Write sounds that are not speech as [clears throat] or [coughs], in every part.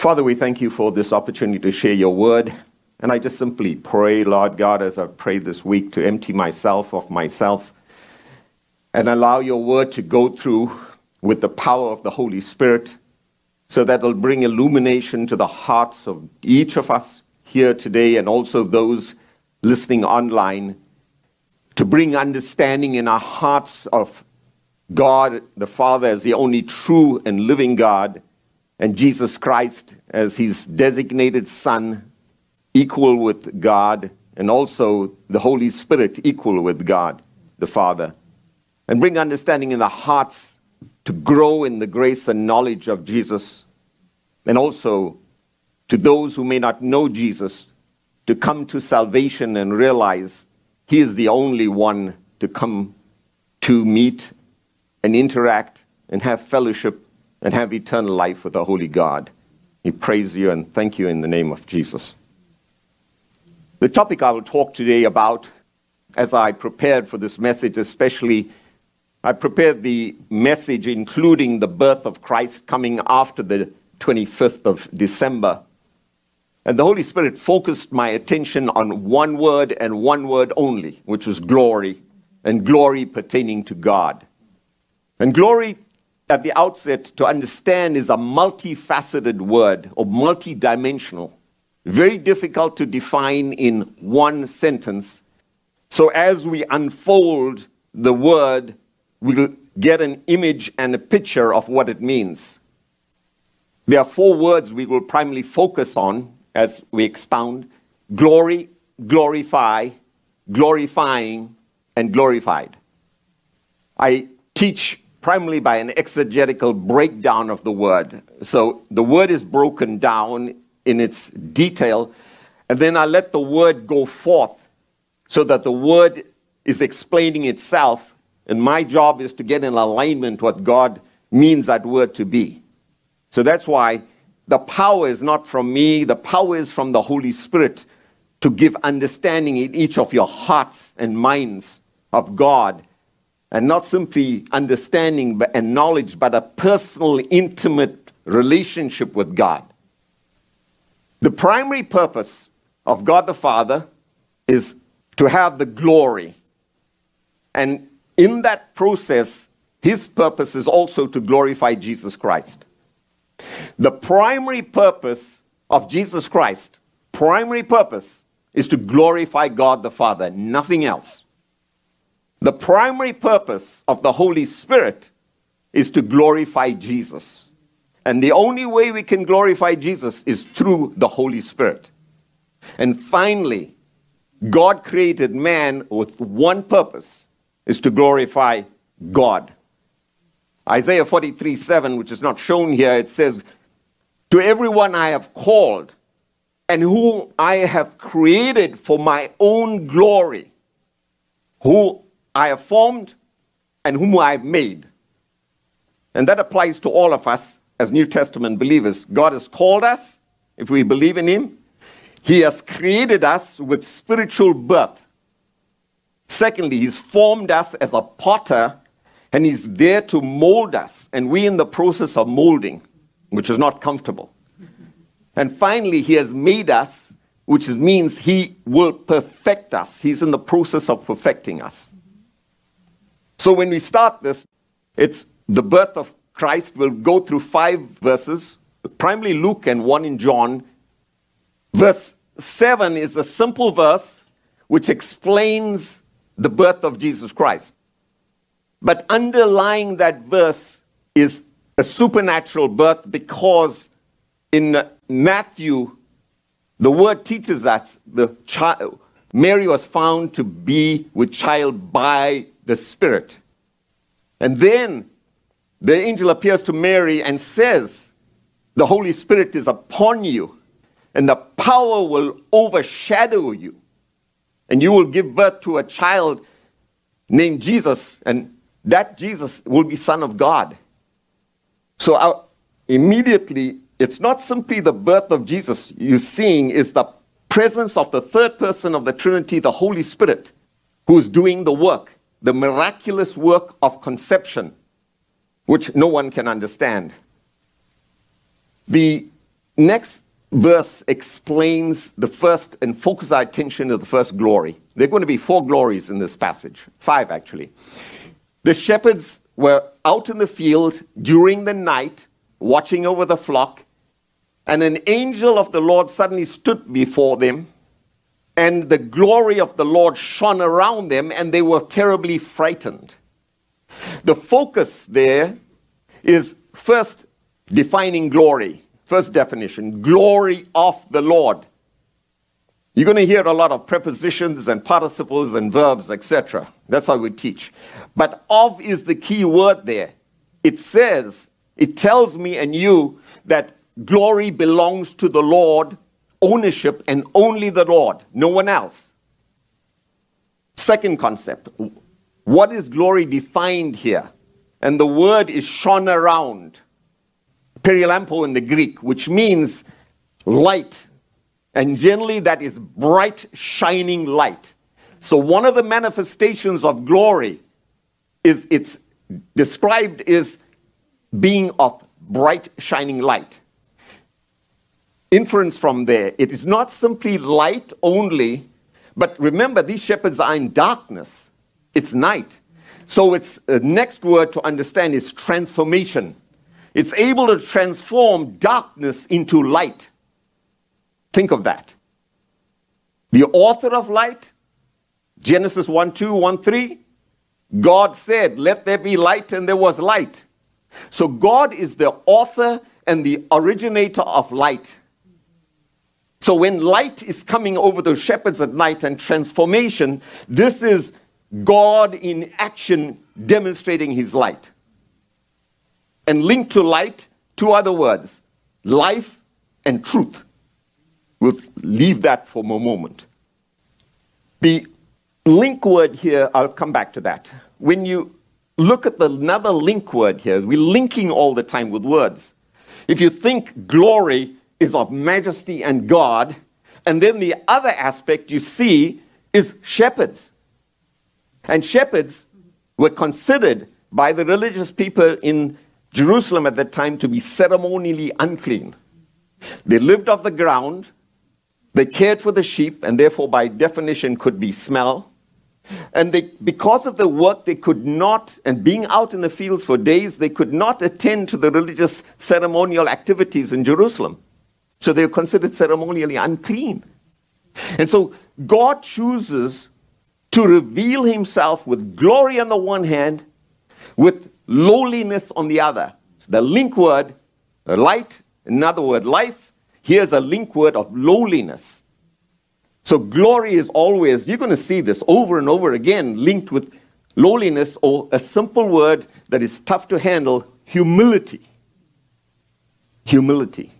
Father, we thank you for this opportunity to share your word. And I just simply pray, Lord God, as I pray this week, to empty myself of myself and allow your word to go through with the power of the Holy Spirit so that it'll bring illumination to the hearts of each of us here today and also those listening online to bring understanding in our hearts of God the Father as the only true and living God and Jesus Christ as his designated Son, equal with God, and also the Holy Spirit, equal with God the Father. And bring understanding in the hearts to grow in the grace and knowledge of Jesus, and also to those who may not know Jesus to come to salvation and realize he is the only one to come to meet and interact and have fellowship and have eternal life with the Holy God. We praise you and thank you in the name of Jesus. The topic I will talk today about, as I prepared for this message, especially, I prepared the message including the birth of Christ coming after the 25th of December. And the Holy Spirit focused my attention on one word and one word only, which was glory, and glory pertaining to God. And glory at the outset to understand is a multifaceted word or multidimensional, very difficult to define in one sentence. So as we unfold the word, we'll get an image and a picture of what it means. There are four words we will primarily focus on as we expound glory, glorify, glorifying, and glorified. I teach primarily by an exegetical breakdown of the word. So the word is broken down in its detail, and then I let the word go forth so that the word is explaining itself, and my job is to get in alignment what God means that word to be. So that's why the power is not from me, the power is from the Holy Spirit to give understanding in each of your hearts and minds of God and not simply understanding and knowledge, but a personal, intimate relationship with God. The primary purpose of God the Father is to have the glory. And in that process, his purpose is also to glorify Jesus Christ. The primary purpose of Jesus Christ, primary purpose, is to glorify God the Father, nothing else. The primary purpose of the Holy Spirit is to glorify Jesus. And the only way we can glorify Jesus is through the Holy Spirit. And finally, God created man with one purpose is to glorify God. Isaiah 43 7, which is not shown here, it says, To everyone I have called, and whom I have created for my own glory, who I have formed and whom I have made. And that applies to all of us as New Testament believers. God has called us, if we believe in Him. He has created us with spiritual birth. Secondly, He's formed us as a potter and He's there to mold us. And we're in the process of molding, which is not comfortable. And finally, He has made us, which means He will perfect us. He's in the process of perfecting us. So when we start this, it's the birth of Christ. We'll go through five verses, primarily Luke and one in John. Verse 7 is a simple verse which explains the birth of Jesus Christ. But underlying that verse is a supernatural birth because in Matthew, the word teaches us the child, Mary was found to be with child by the Spirit. And then the angel appears to Mary and says, The Holy Spirit is upon you, and the power will overshadow you. And you will give birth to a child named Jesus, and that Jesus will be Son of God. So uh, immediately, it's not simply the birth of Jesus you're seeing, is the presence of the third person of the Trinity, the Holy Spirit, who's doing the work the miraculous work of conception, which no one can understand. The next verse explains the first and focus our attention to the first glory. There are going to be four glories in this passage, five actually. The shepherds were out in the field during the night, watching over the flock, and an angel of the Lord suddenly stood before them, and the glory of the Lord shone around them, and they were terribly frightened. The focus there is first defining glory. First definition glory of the Lord. You're going to hear a lot of prepositions and participles and verbs, etc. That's how we teach. But of is the key word there. It says, it tells me and you that glory belongs to the Lord, ownership, and only the Lord, no one else. Second concept what is glory defined here? And the word is shone around. Perilampo in the Greek, which means light. And generally that is bright, shining light. So one of the manifestations of glory is it's described as being of bright, shining light. Inference from there, it is not simply light only, but remember, these shepherds are in darkness. It's night. So its the next word to understand is transformation. It's able to transform darkness into light. Think of that. The author of light, Genesis 1 2, 1 3, God said, Let there be light, and there was light. So God is the author and the originator of light. So when light is coming over the shepherds at night and transformation, this is God in action demonstrating his light. And linked to light, two other words life and truth. We'll leave that for a moment. The link word here, I'll come back to that. When you look at the, another link word here, we're linking all the time with words. If you think glory is of majesty and God, and then the other aspect you see is shepherds. And shepherds were considered by the religious people in Jerusalem at that time to be ceremonially unclean. They lived off the ground, they cared for the sheep, and therefore, by definition, could be smell. And they, because of the work, they could not, and being out in the fields for days, they could not attend to the religious ceremonial activities in Jerusalem. So they were considered ceremonially unclean. And so God chooses to reveal himself with glory on the one hand, with lowliness on the other. The link word, light, another word, life, here's a link word of lowliness. So glory is always, you're going to see this over and over again, linked with lowliness or a simple word that is tough to handle humility. Humility.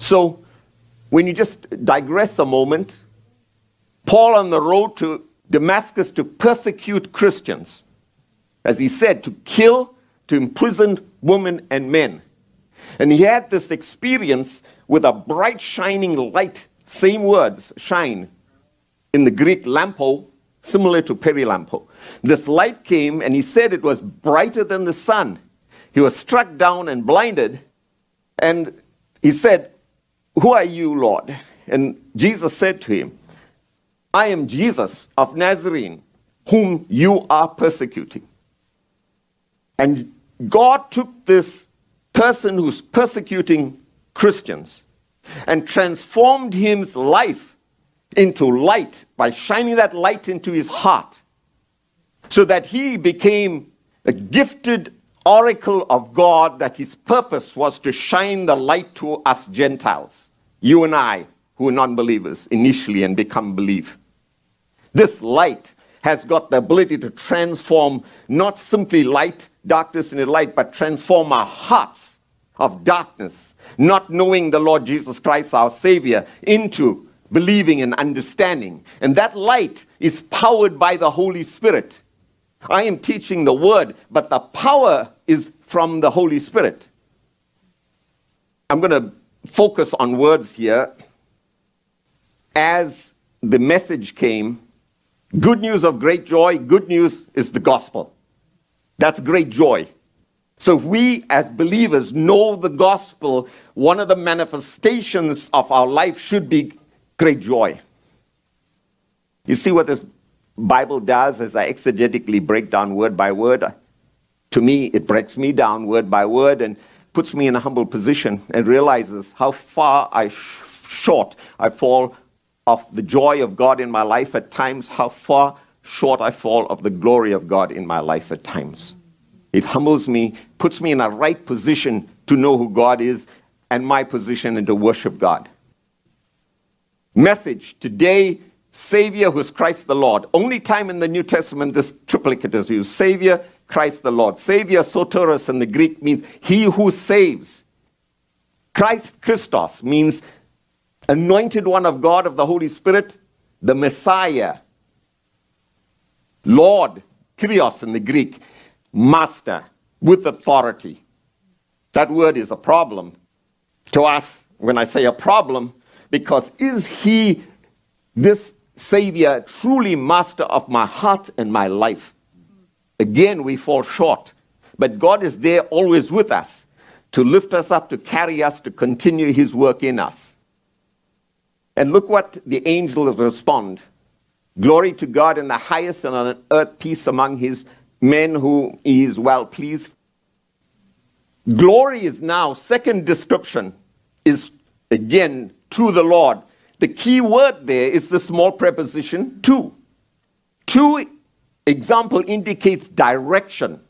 So when you just digress a moment, Paul on the road to Damascus to persecute Christians. As he said, to kill, to imprison women and men. And he had this experience with a bright, shining light, same words, shine, in the Greek lampo, similar to perilampo. This light came, and he said it was brighter than the sun. He was struck down and blinded, and he said, Who are you, Lord? And Jesus said to him, I am Jesus of Nazarene, whom you are persecuting. And God took this person who's persecuting Christians and transformed his life into light by shining that light into his heart so that he became a gifted oracle of God that his purpose was to shine the light to us Gentiles, you and I, who are non believers initially and become believe. This light has got the ability to transform not simply light, darkness into light, but transform our hearts of darkness, not knowing the Lord Jesus Christ, our Savior, into believing and understanding. And that light is powered by the Holy Spirit. I am teaching the Word, but the power is from the Holy Spirit. I'm going to focus on words here. As the message came, Good news of great joy, good news is the gospel. That's great joy. So, if we as believers know the gospel, one of the manifestations of our life should be great joy. You see what this Bible does as I exegetically break down word by word? To me, it breaks me down word by word and puts me in a humble position and realizes how far I sh- short I fall of the joy of God in my life at times, how far short I fall of the glory of God in my life at times. It humbles me, puts me in a right position to know who God is and my position and to worship God. Message today, Savior who is Christ the Lord. Only time in the New Testament this triplicate is used Savior, Christ the Lord. Savior, soteros in the Greek means he who saves. Christ, Christos, means anointed one of God, of the Holy Spirit, the Messiah. Lord, Kyrios in the Greek, master with authority. That word is a problem to us when I say a problem, because is he, this Savior, truly master of my heart and my life? Again, we fall short. But God is there always with us to lift us up, to carry us, to continue his work in us. And look what the angels respond. Glory to God in the highest and on earth peace among his men who he is well pleased. Glory is now, second description, is again to the Lord. The key word there is the small preposition to. To example indicates direction.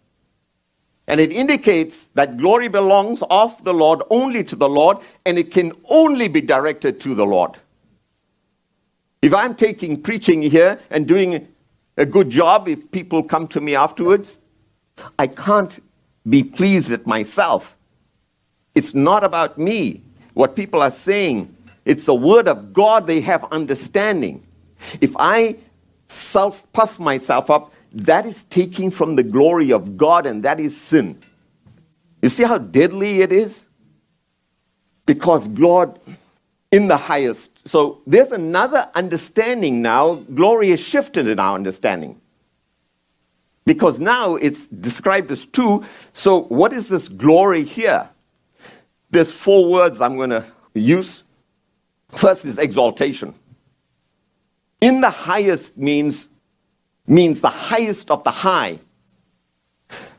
And it indicates that glory belongs of the Lord only to the Lord, and it can only be directed to the Lord. If I'm taking preaching here and doing a good job if people come to me afterwards. I can't be pleased at myself. It's not about me, what people are saying. It's the word of God, they have understanding. If I self puff myself up, that is taking from the glory of God, and that is sin. You see how deadly it is? Because God, in the highest, so there's another understanding now. Glory is shifted in our understanding. Because now it's described as two. So, what is this glory here? There's four words I'm going to use. First is exaltation. In the highest means, means the highest of the high.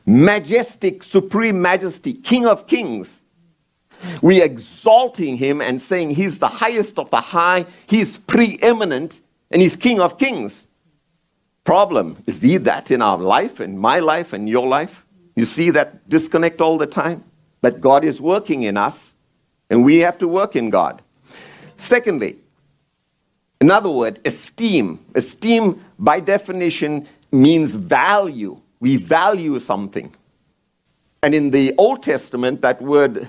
Majestic, supreme majesty, king of kings. We exalting him and saying he's the highest of the high, he's preeminent, and he's king of kings. Problem is he that in our life, in my life, and your life? You see that disconnect all the time? That God is working in us, and we have to work in God. Secondly, another words, esteem. Esteem, by definition, means value. We value something. And in the Old Testament, that word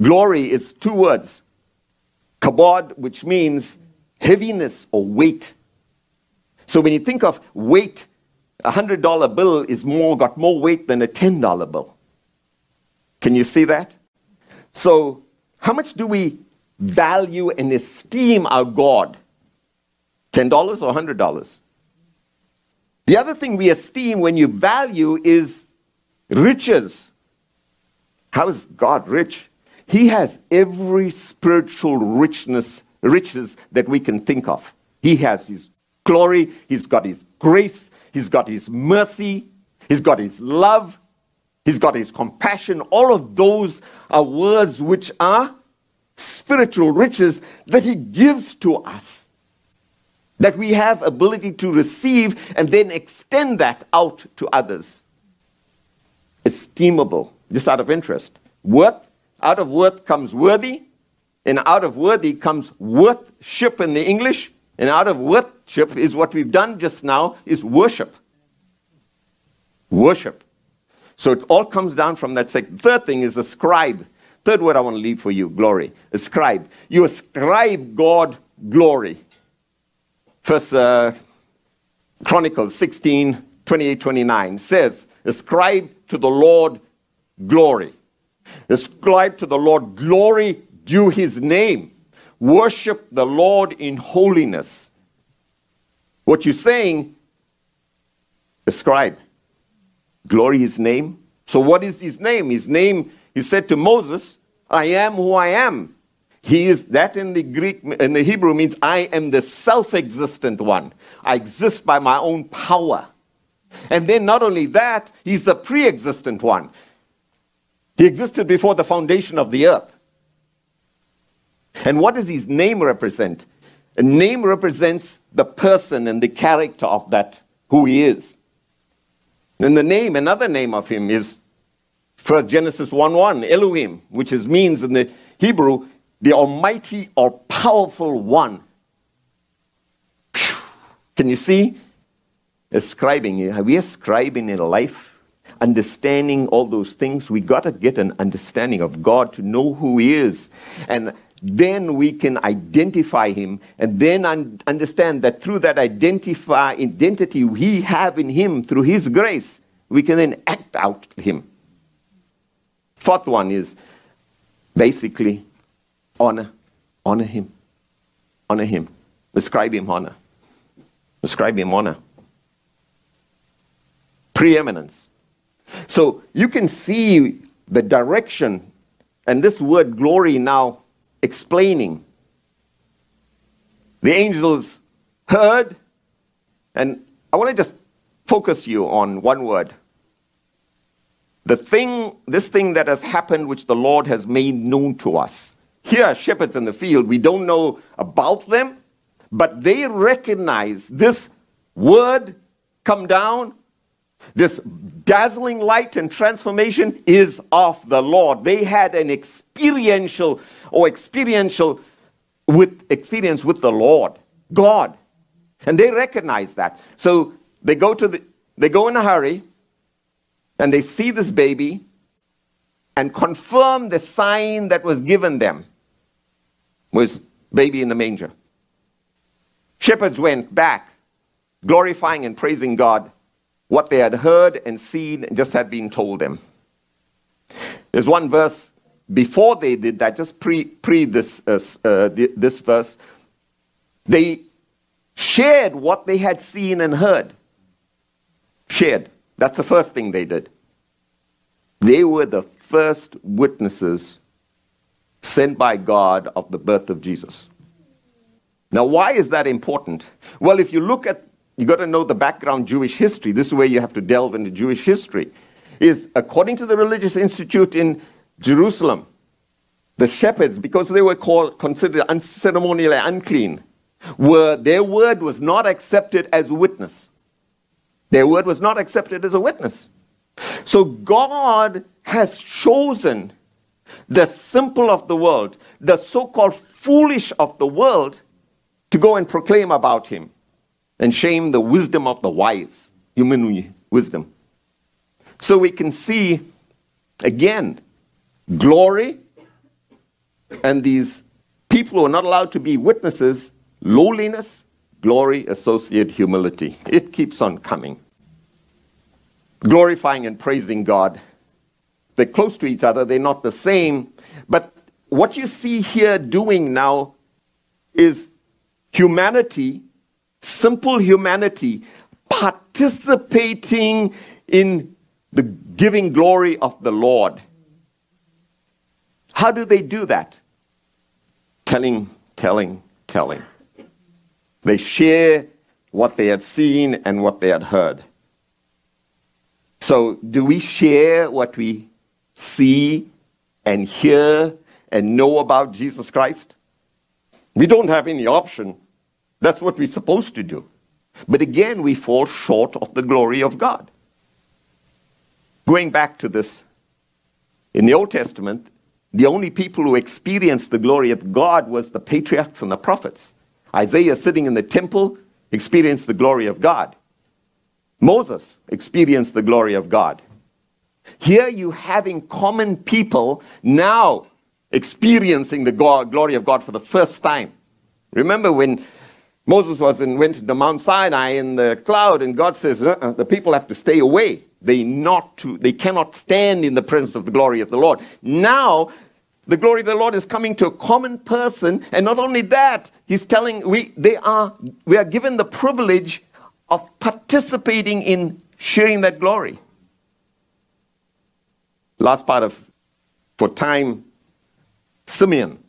Glory is two words kabod, which means heaviness or weight. So when you think of weight, a hundred dollar bill is more got more weight than a ten dollar bill. Can you see that? So how much do we value and esteem our God? Ten dollars or hundred dollars? The other thing we esteem when you value is riches. How is God rich? He has every spiritual richness, riches that we can think of. He has his glory, he's got his grace, he's got his mercy, he's got his love, he's got his compassion. All of those are words which are spiritual riches that he gives to us. That we have ability to receive and then extend that out to others. Esteemable, just out of interest. Worth out of worth comes worthy, and out of worthy comes worthship in the English, and out of worship is what we've done just now is worship. Worship. So it all comes down from that second. Third thing is ascribe. Third word I want to leave for you, glory. Ascribe. You ascribe God glory. First uh, Chronicles 16, 28, 29 says, ascribe to the Lord glory. Ascribe to the Lord glory due his name. Worship the Lord in holiness. What you're saying, ascribe glory his name, So, what is his name? His name, he said to Moses, I am who I am. He is that in the Greek, in the Hebrew means I am the self existent one. I exist by my own power. And then not only that, he's the pre existent one. He existed before the foundation of the earth. And what does his name represent? A name represents the person and the character of that, who he is. And the name, another name of him is First Genesis 1 1, Elohim, which is, means in the Hebrew, the Almighty or powerful one. Can you see? Ascribing, are we ascribing in life? Understanding all those things, we got to get an understanding of God to know who He is. And then we can identify him and then un- understand that through that identify identity we have in him through his grace we can then act out him fourth one is basically honor honor him honor him ascribe him honor ascribe him honor preeminence so you can see the direction and this word glory now explaining. The angels heard, and I want to just focus you on one word. The thing, this thing that has happened, which the Lord has made known to us. Here are shepherds in the field. We don't know about them, but they recognize this word come down this dazzling light and transformation is of the Lord. They had an experiential or experiential with experience with the Lord, God. And they recognize that. So they go to the they go in a hurry and they see this baby and confirm the sign that was given them was baby in the manger. Shepherds went back glorifying and praising God what they had heard and seen and just had been told them. There's one verse before they did that, just pre, pre this, uh, uh, this verse, they shared what they had seen and heard. Shared. That's the first thing they did. They were the first witnesses sent by God of the birth of Jesus. Now, why is that important? Well, if you look at you got to know the background Jewish history. This is where you have to delve into Jewish history. Is according to the religious institute in Jerusalem, the shepherds, because they were called considered unceremonially unclean, were their word was not accepted as witness. Their word was not accepted as a witness. So God has chosen the simple of the world, the so-called foolish of the world, to go and proclaim about him and shame the wisdom of the wise, human wisdom. So we can see again glory and these people who are not allowed to be witnesses, lowliness, glory, associate humility. It keeps on coming. Glorifying and praising God. They're close to each other, they're not the same. But what you see here doing now is humanity simple humanity participating in the giving glory of the Lord. How do they do that? Telling, telling, telling. They share what they had seen and what they had heard. So, do we share what we see and hear and know about Jesus Christ? We don't have any option that's what we're supposed to do. But again, we fall short of the glory of God. Going back to this, in the Old Testament, the only people who experienced the glory of God was the patriarchs and the prophets. Isaiah sitting in the temple experienced the glory of God. Moses experienced the glory of God. Here you having common people now experiencing the God, glory of God for the first time. Remember when Moses was in, went to Mount Sinai in the cloud, and God says, uh-uh, the people have to stay away. They, not to, they cannot stand in the presence of the glory of the Lord. Now, the glory of the Lord is coming to a common person, and not only that, he's telling we they are we are given the privilege of participating in sharing that glory. Last part of, for time, Simeon.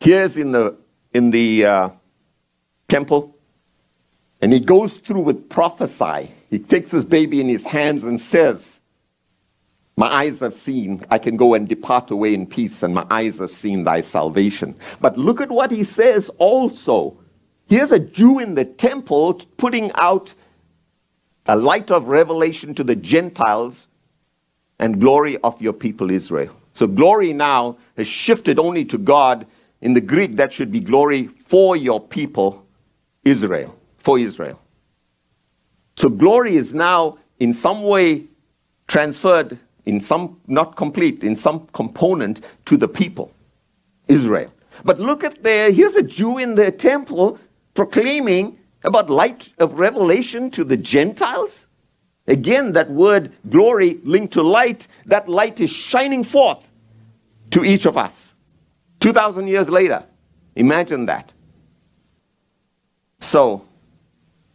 Here's in the, in the uh, temple, and he goes through with prophesy. He takes his baby in his hands and says, My eyes have seen, I can go and depart away in peace, and my eyes have seen thy salvation. But look at what he says also. Here's a Jew in the temple putting out a light of revelation to the Gentiles and glory of your people Israel. So glory now has shifted only to God. In the Greek, that should be glory for your people Israel, for Israel. So glory is now in some way transferred, in some, not complete, in some component to the people, Israel. But look at there, here's a Jew in the temple proclaiming about light of revelation to the Gentiles. Again, that word glory linked to light, that light is shining forth to each of us. 2,000 years later, imagine that. So,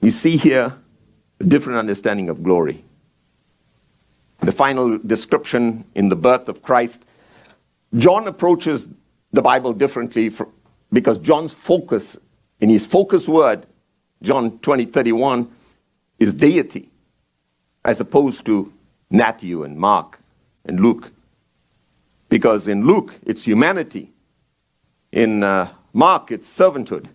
you see here a different understanding of glory. The final description in the birth of Christ, John approaches the Bible differently for, because John's focus, in his focus word, John 20, 31, is deity, as opposed to Matthew and Mark and Luke. Because in Luke, it's humanity. In uh, Mark, it's servanthood.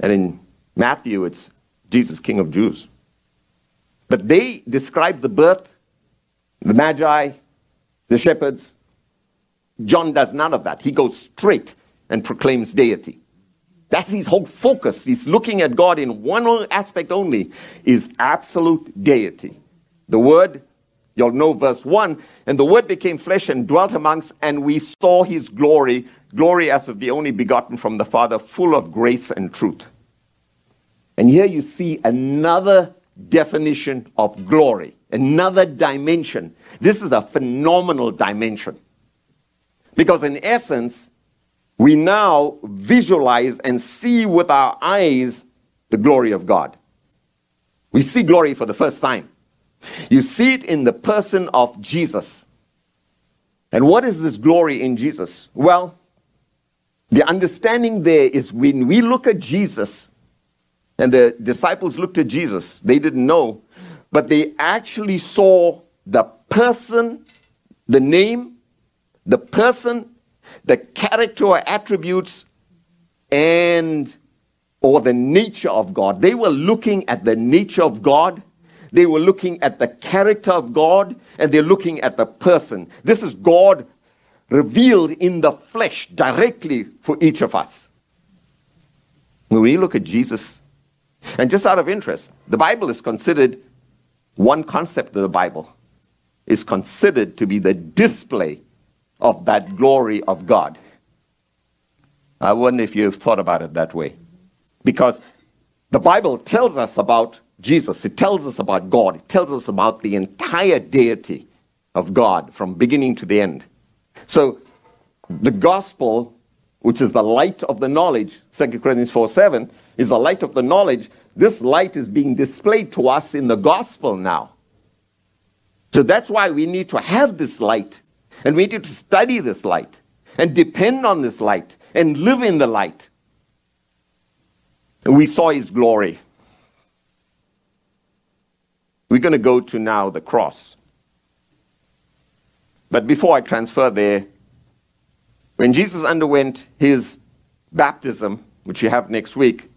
And in Matthew, it's Jesus, King of Jews. But they describe the birth, the Magi, the shepherds. John does none of that. He goes straight and proclaims deity. That's his whole focus. He's looking at God in one aspect only is absolute deity. The word, you'll know verse 1, and the word became flesh and dwelt amongst, and we saw his glory, glory as of the only begotten from the Father, full of grace and truth. And here you see another definition of glory, another dimension. This is a phenomenal dimension. Because in essence, we now visualize and see with our eyes the glory of God. We see glory for the first time. You see it in the person of Jesus. And what is this glory in Jesus? Well, the understanding there is when we look at Jesus, and the disciples looked at Jesus, they didn't know, but they actually saw the person, the name, the person the character or attributes and or the nature of God. They were looking at the nature of God. They were looking at the character of God and they're looking at the person. This is God revealed in the flesh directly for each of us. When we look at Jesus, and just out of interest, the Bible is considered one concept of the Bible is considered to be the display of that glory of God. I wonder if you've thought about it that way. Because the Bible tells us about Jesus, it tells us about God, it tells us about the entire deity of God from beginning to the end. So the gospel, which is the light of the knowledge, 2 Corinthians 4 7, is the light of the knowledge. This light is being displayed to us in the gospel now. So that's why we need to have this light and we need to study this light and depend on this light and live in the light. We saw his glory. We're going to go to now the cross. But before I transfer there, when Jesus underwent his baptism, which you have next week,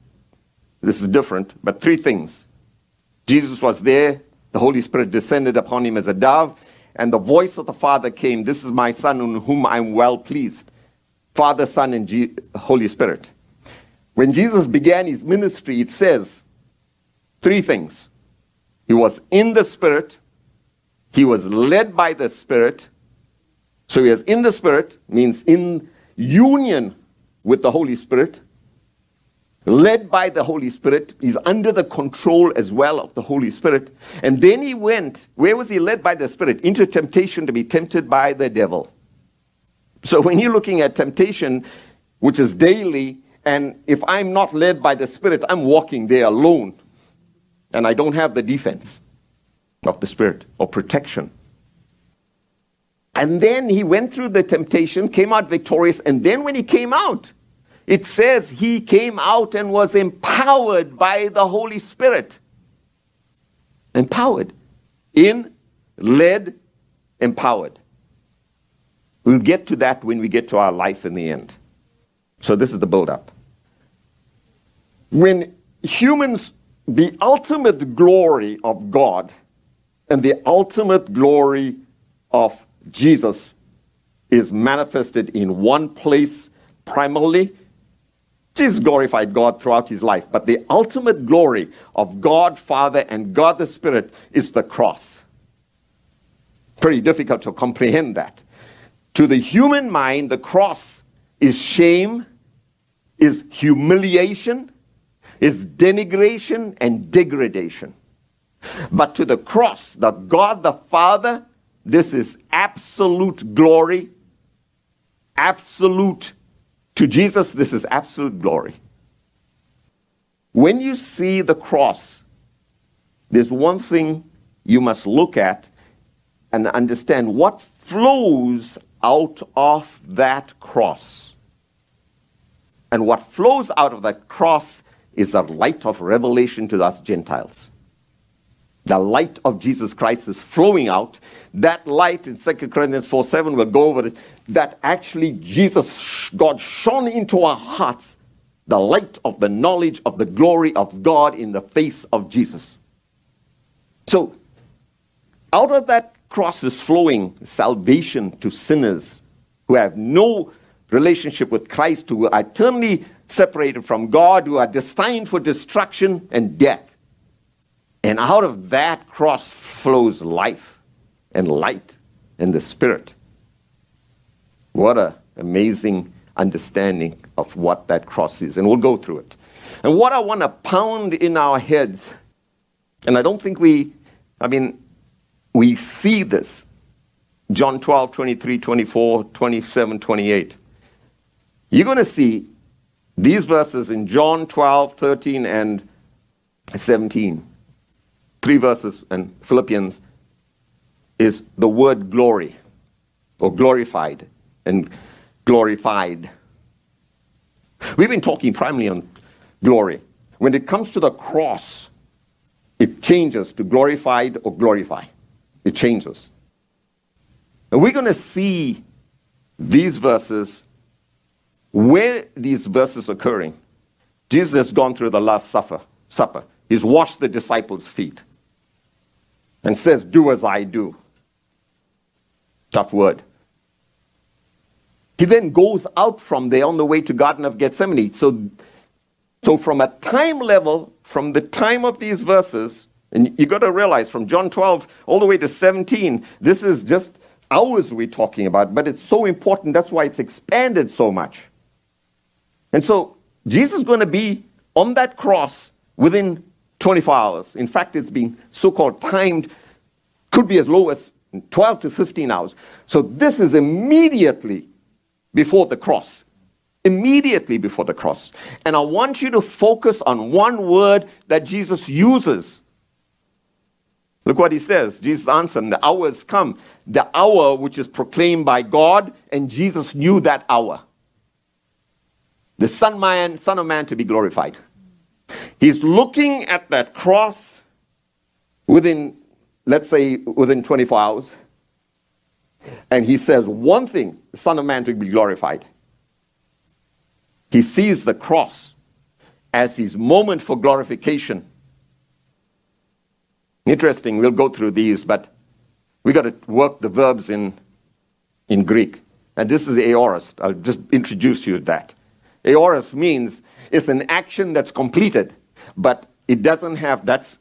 this is different, but three things. Jesus was there, the Holy Spirit descended upon him as a dove, and the voice of the Father came, This is my Son in whom I'm well pleased. Father, Son, and Holy Spirit. When Jesus began his ministry, it says three things. He was in the Spirit, he was led by the Spirit. So he was in the Spirit, means in union with the Holy Spirit led by the Holy Spirit. He's under the control as well of the Holy Spirit. And then he went, where was he led by the Spirit? Into temptation to be tempted by the devil. So when you're looking at temptation, which is daily, and if I'm not led by the Spirit, I'm walking there alone. And I don't have the defense of the Spirit or protection. And then he went through the temptation, came out victorious, and then when he came out, it says he came out and was empowered by the Holy Spirit. Empowered. In, led, empowered. We'll get to that when we get to our life in the end. So this is the build up. When humans, the ultimate glory of God and the ultimate glory of Jesus is manifested in one place primarily. Jesus glorified God throughout his life, but the ultimate glory of God Father and God the Spirit is the cross. Pretty difficult to comprehend that. To the human mind, the cross is shame, is humiliation, is denigration and degradation. But to the cross, the God the Father this is absolute glory. Absolute. To Jesus, this is absolute glory. When you see the cross, there's one thing you must look at and understand what flows out of that cross. And what flows out of that cross is a light of revelation to us Gentiles the light of Jesus Christ is flowing out. That light in 2 Corinthians 4 7 will go over it. That actually Jesus, God shone into our hearts the light of the knowledge of the glory of God in the face of Jesus. So, out of that cross is flowing salvation to sinners who have no relationship with Christ, who are eternally separated from God, who are destined for destruction and death. And out of that cross flows life and light and the Spirit. What an amazing understanding of what that cross is. And we'll go through it. And what I want to pound in our heads, and I don't think we, I mean, we see this. John 12, 23, 24, 27, 28. You're going to see these verses in John 12, 13, and 17 three verses in Philippians is the word glory or glorified and glorified. We've been talking primarily on glory. When it comes to the cross, it changes to glorified or glorify. It changes. And we're going to see these verses, where these verses occurring. Jesus has gone through the Last Supper. Supper. He's washed the disciples' feet and says, Do as I do. Tough word. He then goes out from there on the way to Garden of Gethsemane. So, so from a time level, from the time of these verses, and you got to realize from John 12 all the way to 17, this is just hours we're talking about, but it's so important. That's why it's expanded so much. And so Jesus is going to be on that cross within 24 hours. In fact, it's been so called timed, could be as low as 12 to 15 hours. So this is immediately before the cross. Immediately before the cross. And I want you to focus on one word that Jesus uses. Look what he says. Jesus answered, The hour has come. The hour which is proclaimed by God, and Jesus knew that hour. The Son, man, son of Man to be glorified. He's looking at that cross within, let's say, within 24 hours. And he says one thing the Son of Man to be glorified. He sees the cross as his moment for glorification. Interesting, we'll go through these, but we got to work the verbs in, in Greek. And this is aorist. I'll just introduce you to that. Aorist means it's an action that's completed but it doesn't have that's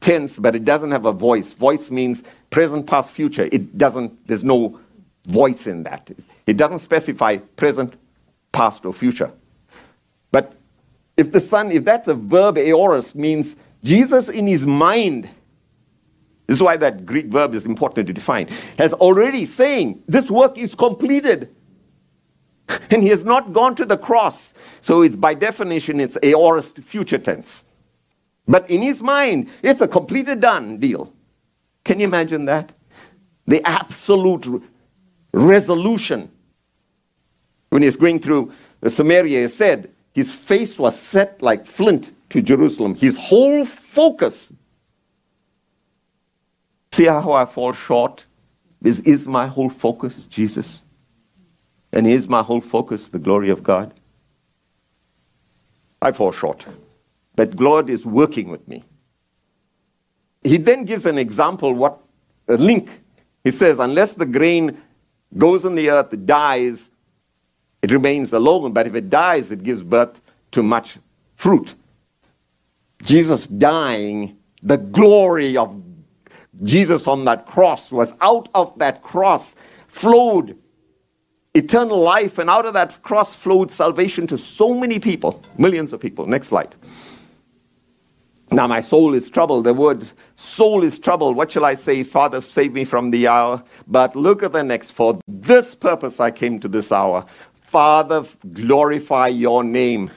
tense, but it doesn't have a voice. Voice means present, past, future. It doesn't, there's no voice in that. It doesn't specify present, past, or future. But if the Son, if that's a verb, aorist means Jesus in his mind, this is why that Greek verb is important to define, has already saying, this work is completed. [laughs] And he has not gone to the cross. So it's by definition, it's aorist future tense. But in his mind, it's a completed done deal. Can you imagine that? The absolute resolution. When he was going through uh, Samaria, he said his face was set like flint to Jerusalem. His whole focus. See how I fall short? Is, is my whole focus Jesus? And is my whole focus the glory of God? I fall short. But God is working with me. He then gives an example, what a link. He says, unless the grain goes in the earth, dies, it remains alone. But if it dies, it gives birth to much fruit. Jesus dying, the glory of Jesus on that cross was out of that cross flowed eternal life, and out of that cross flowed salvation to so many people, millions of people. Next slide. Now my soul is troubled. The word soul is troubled. What shall I say? Father, save me from the hour. But look at the next. For this purpose I came to this hour. Father, glorify your name.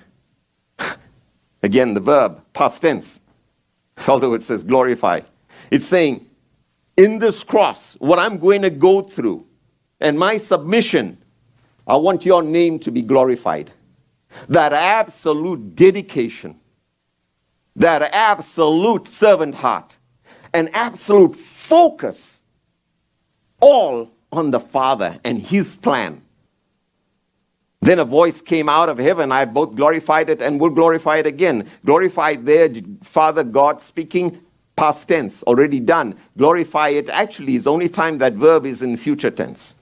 [laughs] Again, the verb, past tense. [laughs] Although it says glorify. It's saying, in this cross, what I'm going to go through, and my submission, I want your name to be glorified. That absolute dedication, that absolute servant heart, an absolute focus, all on the Father and His plan. Then a voice came out of heaven. I both glorified it and will glorify it again. Glorified there, Father God speaking, past tense, already done. Glorify it actually is only time that verb is in future tense.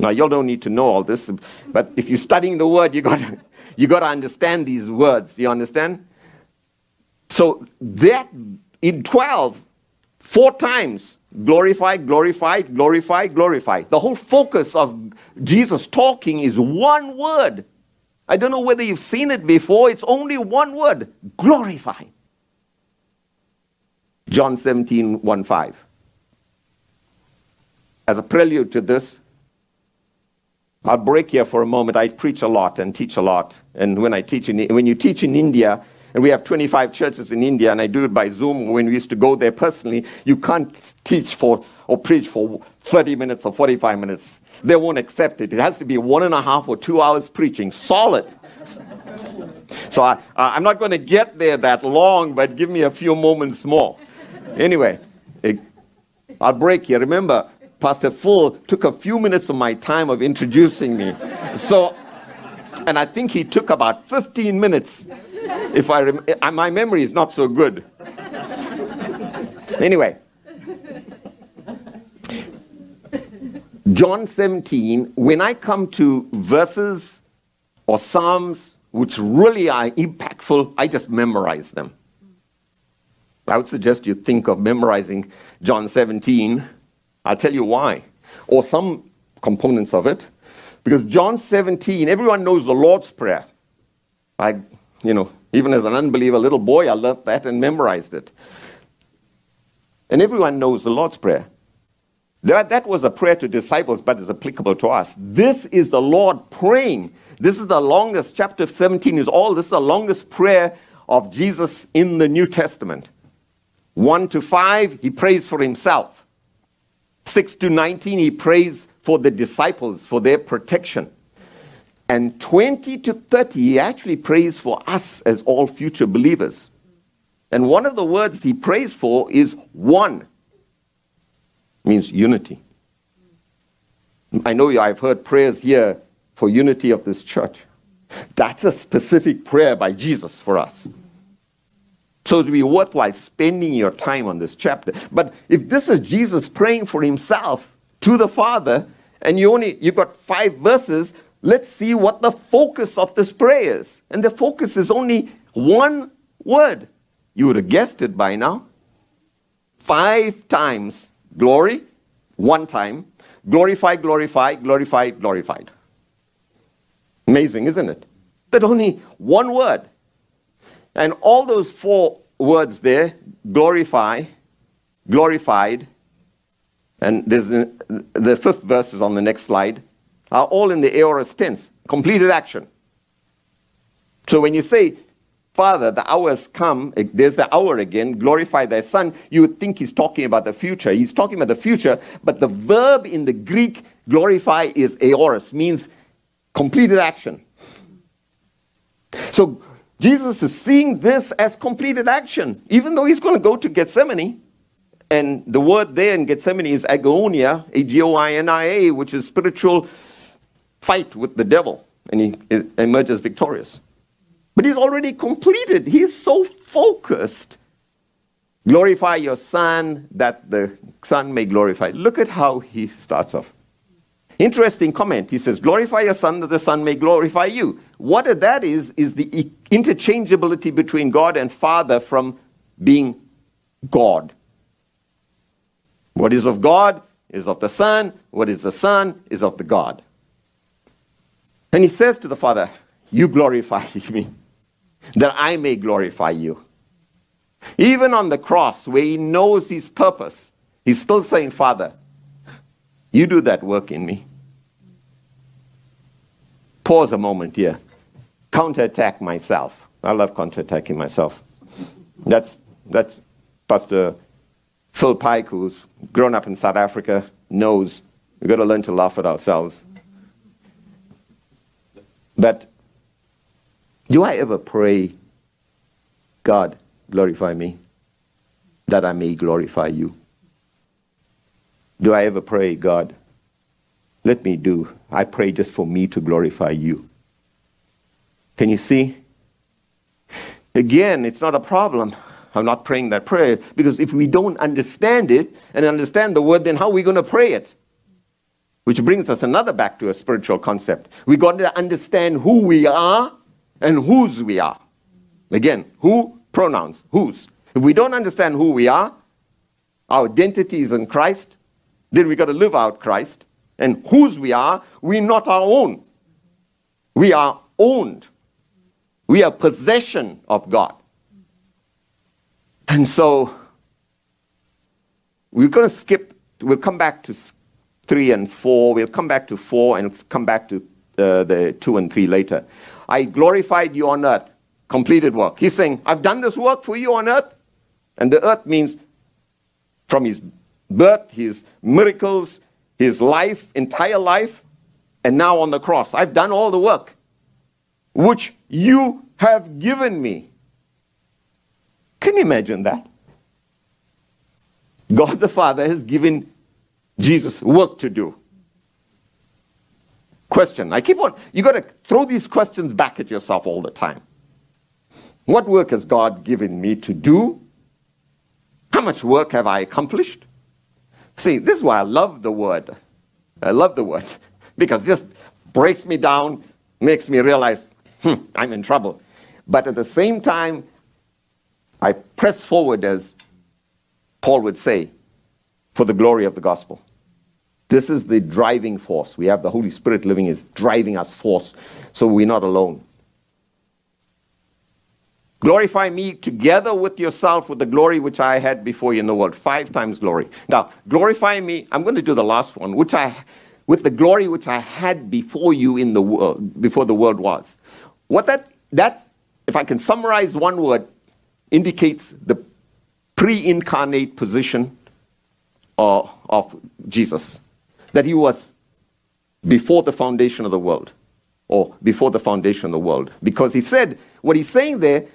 Now, y'all don't need to know all this, but if you're studying the word, you got you got to understand these words. You understand? So that in 12, four times, glorify, glorify, glorify, glorify. The whole focus of Jesus talking is one word. I don't know whether you've seen it before. It's only one word glorify. John 17, 1 5. As a prelude to this, I'll break here for a moment. I preach a lot and teach a lot. And when I teach in, when you teach in India, and we have 25 churches in India, and I do it by Zoom when we used to go there personally, you can't teach for or preach for 30 minutes or 45 minutes. They won't accept it. It has to be one and a half or two hours preaching, solid. [laughs] so I, I'm not going to get there that long, but give me a few moments more. Anyway, it, I'll break here. Remember, Pastor Phil took a few minutes of my time of introducing me. So, and I think he took about 15 minutes. If I rem- my memory is not so good. Anyway, John 17, when I come to verses or Psalms which really are impactful, I just memorize them. I would suggest you think of memorizing John 17 I'll tell you why, or some components of it. Because John 17, everyone knows the Lord's Prayer. I, you know, even as an unbeliever little boy, I learned that and memorized it. And everyone knows the Lord's Prayer. That, that was a prayer to disciples, but it's applicable to us. This is the Lord praying. This is the longest, chapter 17 is all, this is the longest prayer of Jesus in the New Testament. 1 to 5, he prays for himself. 6 to 19, he prays for the disciples, for their protection. And 20 to 30, he actually prays for us as all future believers. And one of the words he prays for is one, means unity. I know I've heard prayers here for unity of this church. That's a specific prayer by Jesus for us. So would be worthwhile spending your time on this chapter. But if this is Jesus praying for himself to the Father, and you only you've got five verses, let's see what the focus of this prayer is. And the focus is only one word. You would have guessed it by now. Five times glory, one time. Glorify, glorify, glorified, glorified. Amazing, isn't it? That only one word and all those four words there glorify, glorified, and there's the, the fifth verse is on the next slide, are all in the aorist tense, completed action. So when you say Father, the hour has come. Eh, there's the hour again. Glorify thy Son. You would think he's talking about the future. He's talking about the future, but the verb in the Greek glorify is aorist, means completed action. So Jesus is seeing this as completed action, even though he's going to go to Gethsemane. And the word there in Gethsemane is agonia, A G O I N I A, which is spiritual fight with the devil. And he emerges victorious. But he's already completed. He's so focused. Glorify your Son that the Son may glorify. Look at how he starts off. Interesting comment. He says, Glorify your Son that the Son may glorify you. What that is, is the interchangeability between God and Father from being God. What is of God is of the Son. What is the Son is of the God. And he says to the Father, You glorify [laughs] me that I may glorify you. Even on the cross, where he knows his purpose, he's still saying, Father, you do that work in me. Pause a moment here. Counterattack myself. I love counterattacking myself. That's, that's Pastor Phil Pike, who's grown up in South Africa, knows we've got to learn to laugh at ourselves. But do I ever pray, God, glorify me, that I may glorify you? Do I ever pray, God, let me do? I pray just for me to glorify you. Can you see? Again, it's not a problem. I'm not praying that prayer because if we don't understand it and understand the word, then how are we going to pray it? Which brings us another back to a spiritual concept. We got to understand who we are and whose we are. Again, who pronouns, whose. If we don't understand who we are, our identity is in Christ, then we got to live out Christ. And whose we are, we're not our own. We are owned. We are possession of God. And so we're going to skip, we'll come back to three and four, we'll come back to four and come back to uh, the two and three later. I glorified you on earth. Completed work. He's saying, I've done this work for you on earth. And the earth means from his birth, his miracles, his life, entire life, and now on the cross. I've done all the work which you have given me. Can you imagine that? God the Father has given Jesus work to do question. I keep on, you got to throw these questions back at yourself all the time. What work has God given me to do? How much work have I accomplished? See, this is why I love the word. I love the word [laughs] because it just breaks me down, makes me realize hmm, I'm in trouble. But at the same time, I press forward, as Paul would say, for the glory of the gospel. This is the driving force. We have the Holy Spirit living is driving us force, so we're not alone. Glorify me together with yourself with the glory which I had before you in the world. Five times glory. Now, glorify me, I'm going to do the last one, which I with the glory which I had before you in the world, before the world was. What that that, if I can summarize one word, indicates the pre-incarnate position of, of Jesus that he was before the foundation of the world, or before the foundation of the world. Because he said, what he's saying there,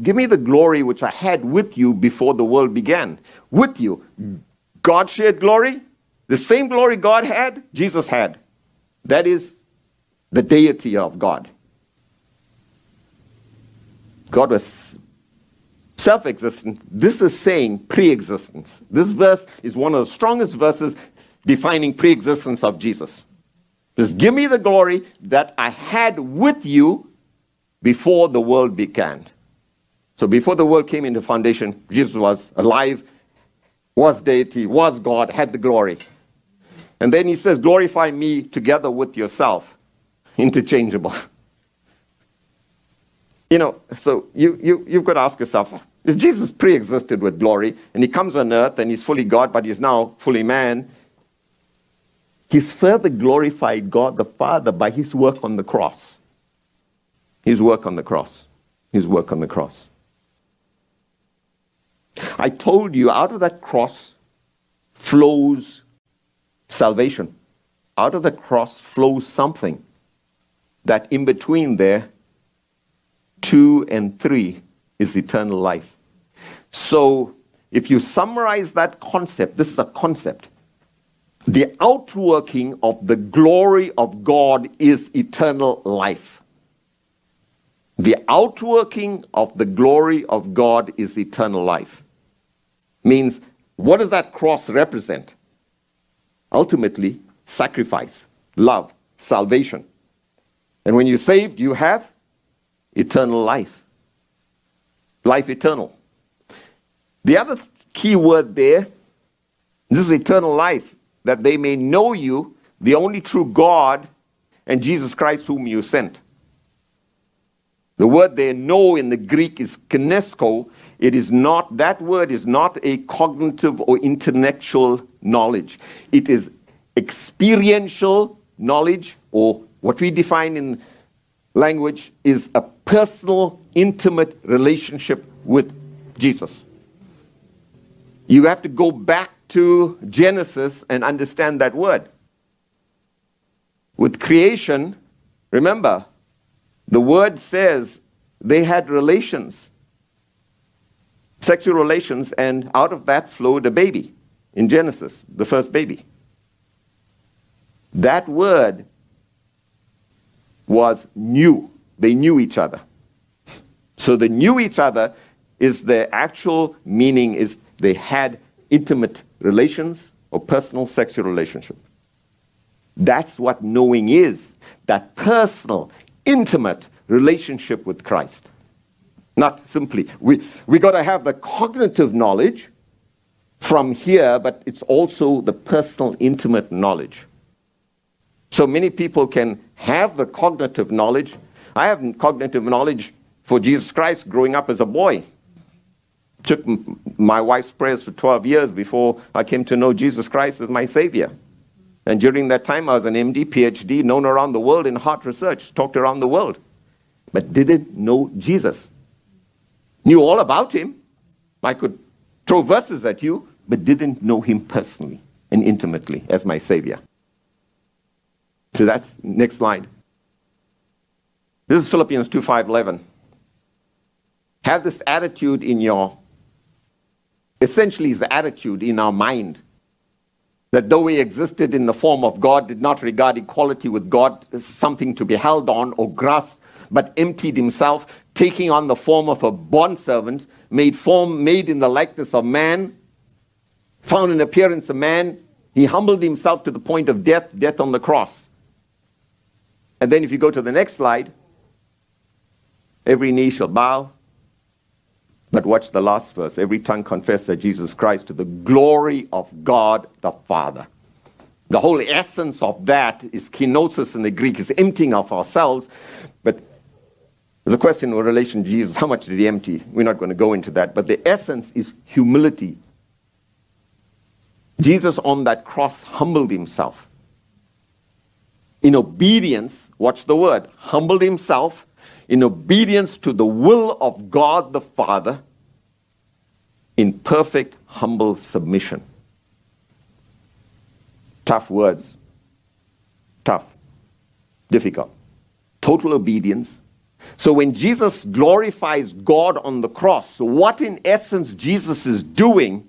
give me the glory which I had with you before the world began. With you. God shared glory. The same glory God had, Jesus had. That is the deity of God. God was self existent. This is saying pre existence. This verse is one of the strongest verses defining pre existence of Jesus. Just give me the glory that I had with you before the world began. So before the world came into foundation, Jesus was alive, was deity, was God, had the glory. And then he says, glorify me together with yourself. Interchangeable. you know, so you, you, you've got to ask yourself, if Jesus pre-existed with glory, and he comes on earth and he's fully God, but he's now fully man, He's further glorified God the Father by his work on the cross. His work on the cross. his work on the cross. I told you out of that cross flows salvation. Out of the cross flows something that in between there, two and three, is eternal life. So if you summarize that concept, this is a concept. The outworking of the glory of God is eternal life. The outworking of the glory of God is eternal life. Means, what does that cross represent? Ultimately, sacrifice, love, salvation. And when you're saved, you have eternal life. Life eternal. The other key word there, this is eternal life, that they may know you, the only true God, and Jesus Christ whom you sent. The word they know in the Greek is ginosko. It is not, that word is not a cognitive or intellectual knowledge. It is experiential knowledge, or what we define in language is a personal, intimate relationship with Jesus. You have to go back to Genesis and understand that word. With creation, remember, the word says they had relations, sexual relations, and out of that flowed a baby in Genesis, the first baby. That word was new. They knew each other. So they knew each other is the actual meaning is they had intimate relations or personal sexual relationship. That's what knowing is that personal, intimate relationship with Christ. Not simply, we, we got to have the cognitive knowledge from here, but it's also the personal, intimate knowledge. So many people can have the cognitive knowledge. I have cognitive knowledge for Jesus Christ growing up as a boy took my wife's prayers for 12 years before I came to know Jesus Christ as my Savior. And during that time, I was an MD, PhD, known around the world in heart research, talked around the world, but didn't know Jesus. Knew all about him. I could throw verses at you, but didn't know him personally and intimately as my Savior. So that's next slide. This is Philippians 2 5 11. Have this attitude in your essentially is attitude in our mind that though he existed in the form of God, did not regard equality with God as something to be held on or grasped, but emptied himself, taking on the form of a bondservant, made form made in the likeness of man, found in appearance of man, he humbled himself to the point of death, death on the cross. And then if you go to the next slide, every knee shall bow, but watch the last verse. Every tongue confess that Jesus Christ to the glory of God the Father. The whole essence of that is kenosis in the Greek, is emptying of ourselves. But there's a question in relation to Jesus. How much did he empty? We're not going to go into that. But the essence is humility. Jesus on that cross humbled himself. In obedience, watch the word, humbled himself in obedience to the will of God the Father, in perfect, humble submission. Tough words. Tough. Difficult. Total obedience. So when Jesus glorifies God on the cross, what in essence Jesus is doing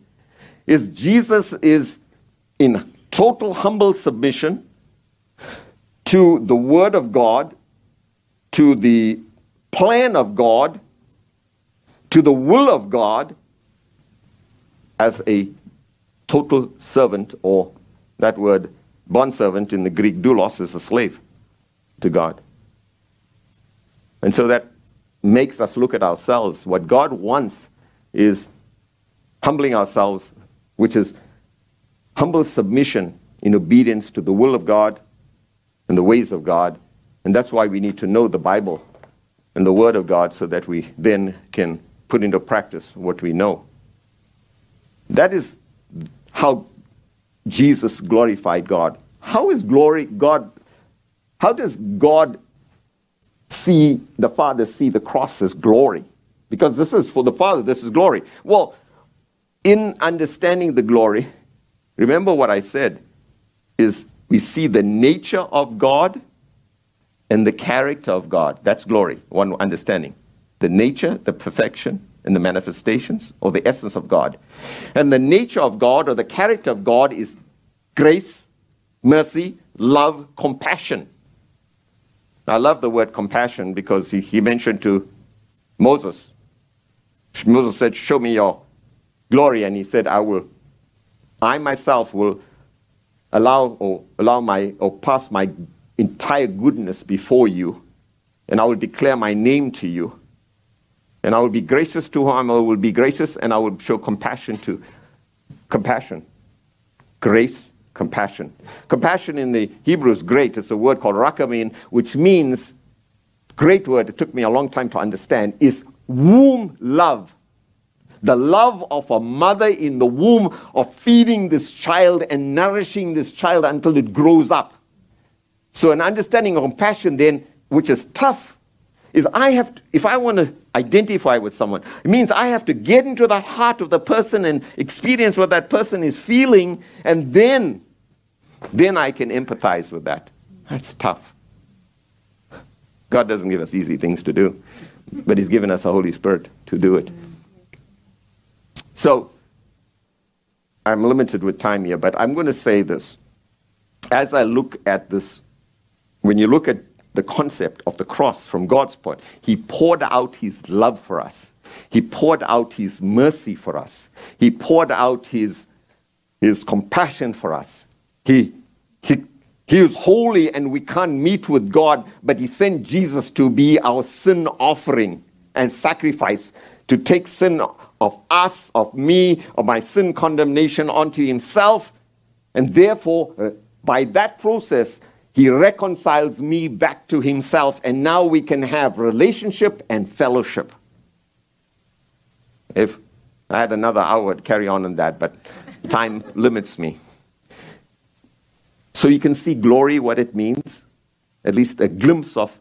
is Jesus is in total humble submission to the Word of God, to the plan of God to the will of God as a total servant, or that word bondservant in the Greek doulos is a slave to God. And so that makes us look at ourselves. What God wants is humbling ourselves, which is humble submission in obedience to the will of God and the ways of God. And that's why we need to know the Bible and the Word of God so that we then can put into practice what we know. That is how Jesus glorified God. How is glory God? How does God see the Father see the cross as glory. Because this is for the Father, this is glory. Well, in understanding the glory, remember what I said is we see the nature of God and the character of God. That's glory, one understanding. The nature, the perfection, and the manifestations or the essence of God. And the nature of God or the character of God is grace, mercy, love, compassion. I love the word compassion because he, he mentioned to Moses. Moses said, Show me your glory. And he said, I will, I myself will allow or allow my or pass my entire goodness before you, and I will declare my name to you. And I will be gracious to whom I will be gracious, and I will show compassion to compassion. Grace, compassion. Compassion in the Hebrew is great. It's a word called rachamim, which means, great word, it took me a long time to understand, is womb love. The love of a mother in the womb of feeding this child and nourishing this child until it grows up. So, an understanding of compassion, then, which is tough, is I have, to, if I want to identify with someone, it means I have to get into the heart of the person and experience what that person is feeling, and then, then I can empathize with that. That's tough. God doesn't give us easy things to do, but He's given us a Holy Spirit to do it. So, I'm limited with time here, but I'm going to say this. As I look at this, when you look at the concept of the cross from God's point, He poured out His love for us. He poured out His mercy for us. He poured out His, his compassion for us. He, he, he is holy and we can't meet with God, but He sent Jesus to be our sin offering and sacrifice to take sin of us, of me, of my sin condemnation onto himself. And therefore, uh, by that process, he reconciles me back to himself. And now we can have relationship and fellowship. If I had another hour to carry on on that, but time limits me. So you can see glory, what it means, at least a glimpse of.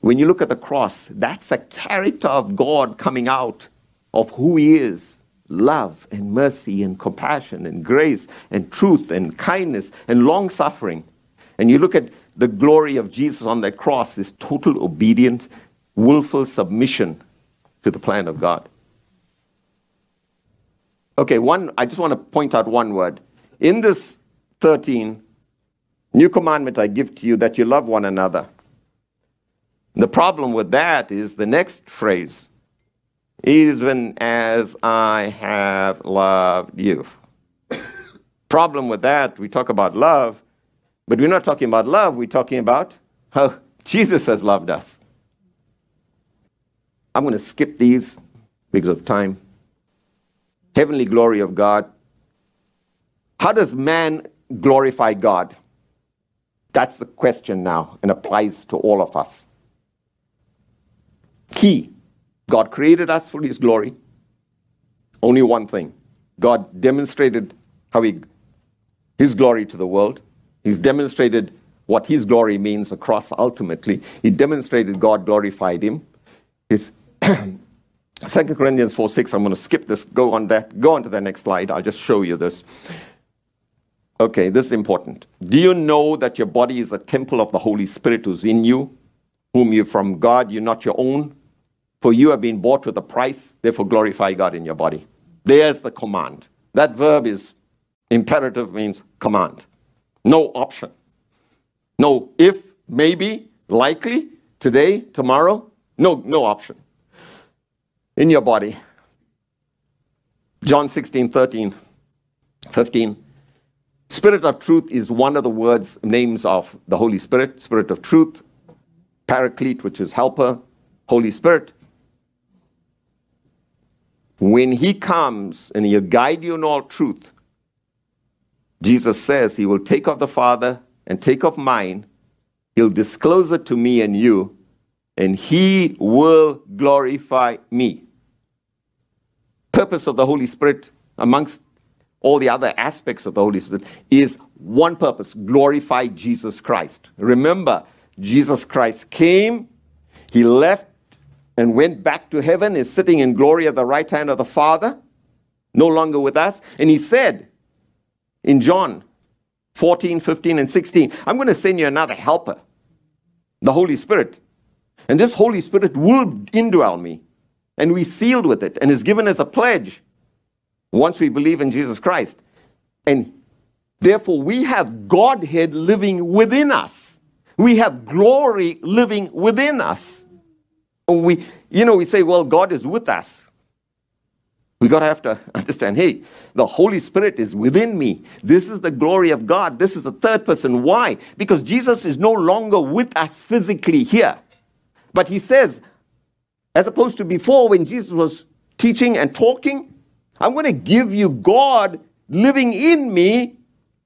When you look at the cross, that's a character of God coming out of who He is love and mercy and compassion and grace and truth and kindness and long suffering. And you look at the glory of Jesus on that cross is total obedience, willful submission to the plan of God. Okay, one I just want to point out one word. In this 13, new commandment I give to you that you love one another. The problem with that is the next phrase even as I have loved you. [coughs] Problem with that, we talk about love, but we're not talking about love, we're talking about how Jesus has loved us. I'm going to skip these because of time. Heavenly glory of God. How does man glorify God? That's the question now and applies to all of us. Key God created us for His glory. Only one thing God demonstrated how he, His glory to the world. He's demonstrated what His glory means across ultimately. He demonstrated God glorified Him. His [clears throat] 2 Corinthians 4 6, I'm going to skip this, go on that, go on to the next slide. I'll just show you this. Okay, this is important. Do you know that your body is a temple of the Holy Spirit who's in you, whom you from God, you're not your own? For you have been bought with a price, therefore glorify God in your body. There's the command. That verb is imperative, means command. No option. No if, maybe, likely, today, tomorrow. No, no option. In your body. John 16, 13, 15. Spirit of truth is one of the words, names of the Holy Spirit, Spirit of truth, Paraclete, which is helper, Holy Spirit. When he comes and he'll guide you in all truth, Jesus says he will take of the Father and take of mine, he'll disclose it to me and you, and he will glorify me. Purpose of the Holy Spirit, amongst all the other aspects of the Holy Spirit, is one purpose glorify Jesus Christ. Remember, Jesus Christ came He left and went back to heaven, is sitting in glory at the right hand of the Father, no longer with us. And he said in John 14, 15, and 16, I'm going to send you another helper, the Holy Spirit. And this Holy Spirit will indwell me. And we sealed with it and is given as a pledge once we believe in Jesus Christ. And therefore, we have Godhead living within us. We have glory living within us. And We, you know, we say, well, God is with us. We got to have to [laughs] understand hey, the Holy Spirit is within me. This is the glory of God. This is the third person. Why? Because Jesus is no longer with us physically here. But he says, as opposed to before when Jesus was teaching and talking, I'm going to give you God living in me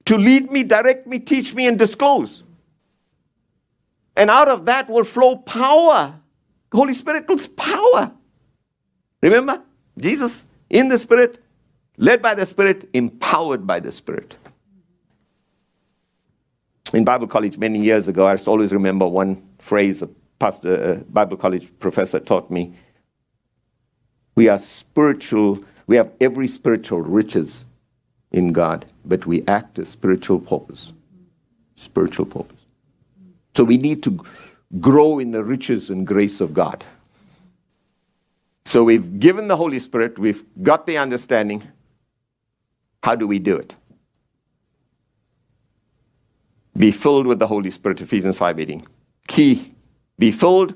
to lead me, direct me, teach me, and disclose. And out of that will flow power. Holy Spirit power. Remember? Jesus in the Spirit, led by the Spirit, empowered by the Spirit. In Bible college many years ago, I always remember one phrase a pastor, a Bible college professor taught me. We are spiritual, we have every spiritual riches in God, but we act as spiritual paupers. Spiritual paupers. So we need to grow in the riches and grace of God. So we've given the Holy Spirit, we've got the understanding. How do we do it? Be filled with the Holy Spirit, Ephesians 5:18. Key, be filled.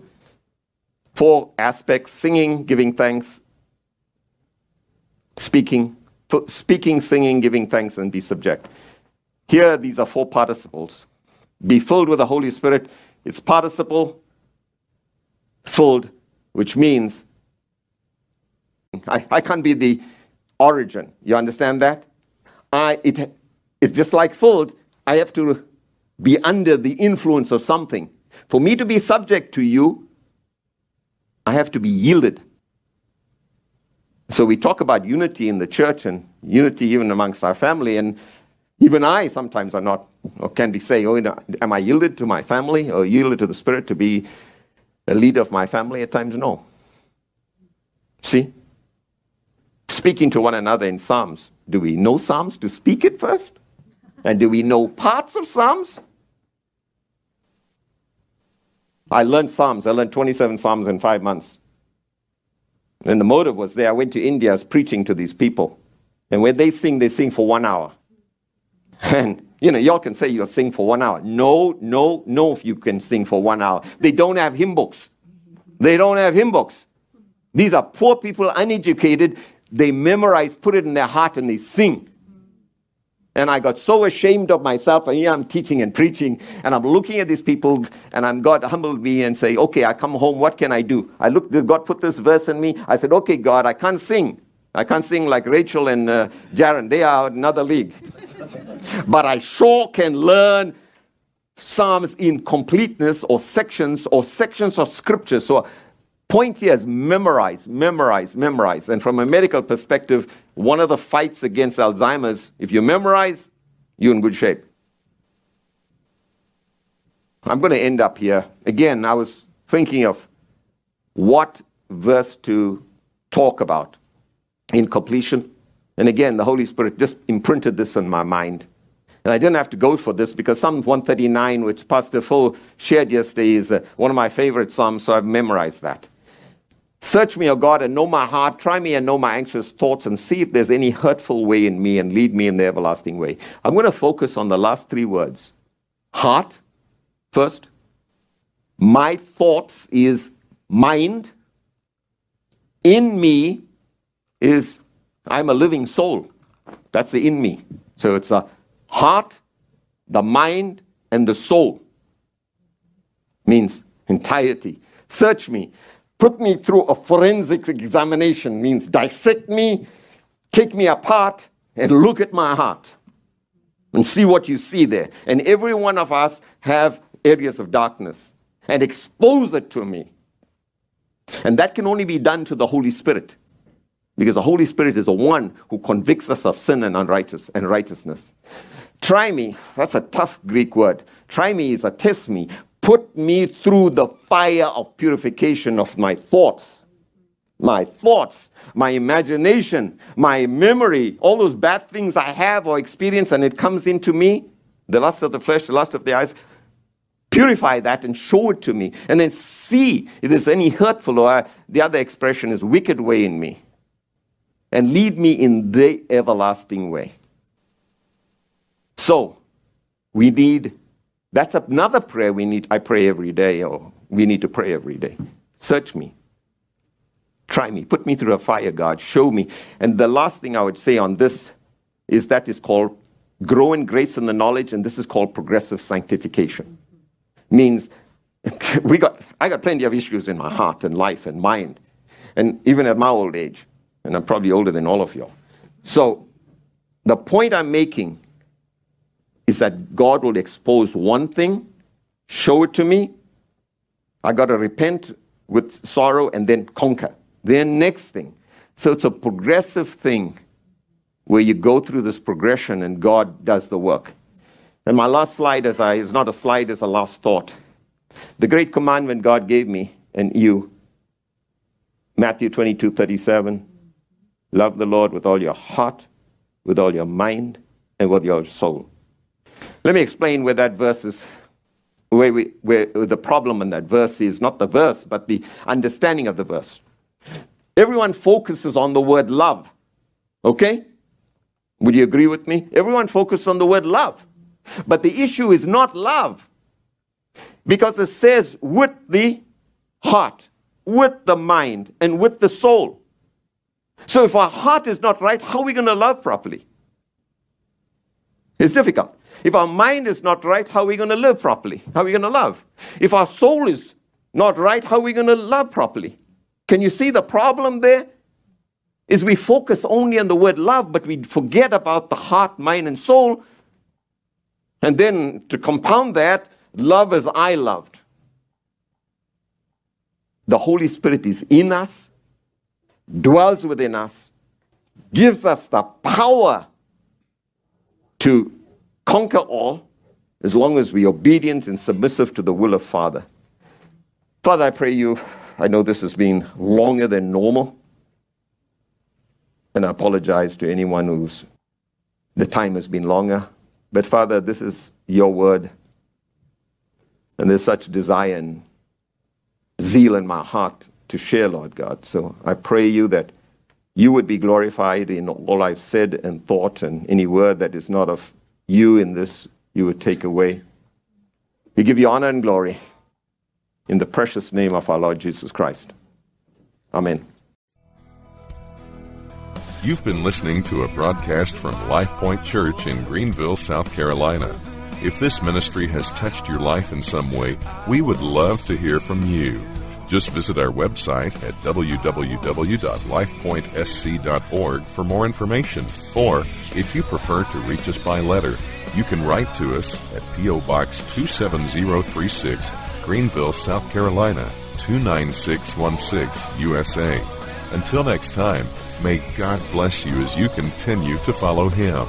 Four aspects: singing, giving thanks, speaking, speaking, singing, giving thanks, and be subject. Here, these are four participles. Be filled with the Holy Spirit. It's participle, filled, which means I, I can't be the origin. You understand that? I, it, it's just like food. I have to be under the influence of something. For me to be subject to you, I have to be yielded. So we talk about unity in the church and unity even amongst our family. And even I sometimes are not, or can be saying, oh, you know, am I yielded to my family or yielded to the Spirit to be the leader of my family? At times, no. See? Speaking to one another in Psalms. Do we know Psalms to speak it first? And do we know parts of Psalms? I learned Psalms. I learned 27 Psalms in five months. And the motive was there. I went to India, I was preaching to these people. And when they sing, they sing for one hour. [laughs] And, you know, y'all can say you'll sing for one hour. No, no, no, if you can sing for one hour. They don't have hymn books. They don't have hymn books. These are poor people, uneducated they memorize, put it in their heart, and they sing. And I got so ashamed of myself. And here I'm teaching and preaching, and I'm looking at these people, and I'm God humbled me and say, Okay, I come home, what can I do? I look, God put this verse in me. I said, Okay, God, I can't sing. I can't sing like Rachel and uh, Jaron. They are another league. [laughs] but I sure can learn Psalms in completeness or sections or sections of scripture. So point here is memorize, memorize, memorize. And from a medical perspective, one of the fights against Alzheimer's, if you memorize, you're in good shape. I'm going to end up here. Again, I was thinking of what verse to talk about in completion. And again, the Holy Spirit just imprinted this in my mind. And I didn't have to go for this because Psalm 139, which Pastor Phil shared yesterday, is uh, one of my favorite Psalms, so I've memorized that. Search me, O God, and know my heart. Try me and know my anxious thoughts, and see if there's any hurtful way in me, and lead me in the everlasting way. I'm going to focus on the last three words heart, first. My thoughts is mind. In me is I'm a living soul. That's the in me. So it's the heart, the mind, and the soul. Means entirety. Search me put me through a forensic examination, means dissect me, take me apart, and look at my heart and see what you see there. And every one of us have areas of darkness and expose it to me. And that can only be done to the Holy Spirit. Because the Holy Spirit is the one who convicts us of sin and unrighteous and righteousness. Try me, that's a tough Greek word. Try me is a test me, put me through the fire of purification of my thoughts. My thoughts, my imagination, my memory, all those bad things I have or experience, and it comes into me the lust of the flesh, the lust of the eyes. Purify that and show it to me. And then see if there's any hurtful or uh, the other expression is wicked way in me. And lead me in the everlasting way. So, we need that's another prayer we need. I pray every day, or we need to pray every day. Search me. Try me. Put me through a fire, God. Show me. And the last thing I would say on this is that is called grow in grace and the knowledge, and this is called progressive sanctification. Means [laughs] we got I got plenty of issues in my heart and life and mind. And even at my old age, and I'm probably older than all of you. So the point I'm making is that God will expose one thing, show it to me. I got to repent with sorrow and then conquer. Then, next thing. So it's a progressive thing where you go through this progression and God does the work. And my last slide is, I, is not a slide, it's a last thought. The great commandment God gave me and you, Matthew 22 37, love the Lord with all your heart, with all your mind, and with your soul. Let me explain where that verse is, where, we, where the problem in that verse is not the verse, but the understanding of the verse. Everyone focuses on the word love. Okay? Would you agree with me? Everyone focuses on the word love. But the issue is not love. Because it says with the heart, with the mind, and with the soul. So if our heart is not right, how are we going to love properly? It's difficult. If our mind is not right, how are we going to live properly? How are we going to love? If our soul is not right, how are we going to love properly? Can you see the problem there? Is we focus only on the word love, but we forget about the heart, mind, and soul. And then to compound that, love as I loved. The Holy Spirit is in us, dwells within us, gives us the power to conquer all as long as we're obedient and submissive to the will of Father. Father, I pray you, I know this has been longer than normal. And I apologize to anyone whose the time has been longer. But Father, this is your word. And there's such desire and zeal in my heart to share, Lord God. So I pray you that you would be glorified in all I've said and thought, and any word that is not of you in this, you would take away. We give you honor and glory in the precious name of our Lord Jesus Christ. Amen. You've been listening to a broadcast from Life Point Church in Greenville, South Carolina. If this ministry has touched your life in some way, we would love to hear from you. Just visit our website at www.lifepointsc.org for more information. Or, if you prefer to reach us by letter, you can write to us at P.O. Box 27036, Greenville, South Carolina 29616, USA. Until next time, may God bless you as you continue to follow Him.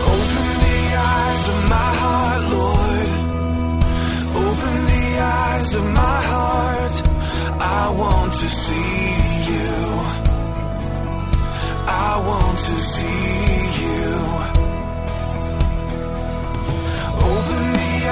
Open the eyes of my heart, Lord. Open the eyes of my heart. I want to see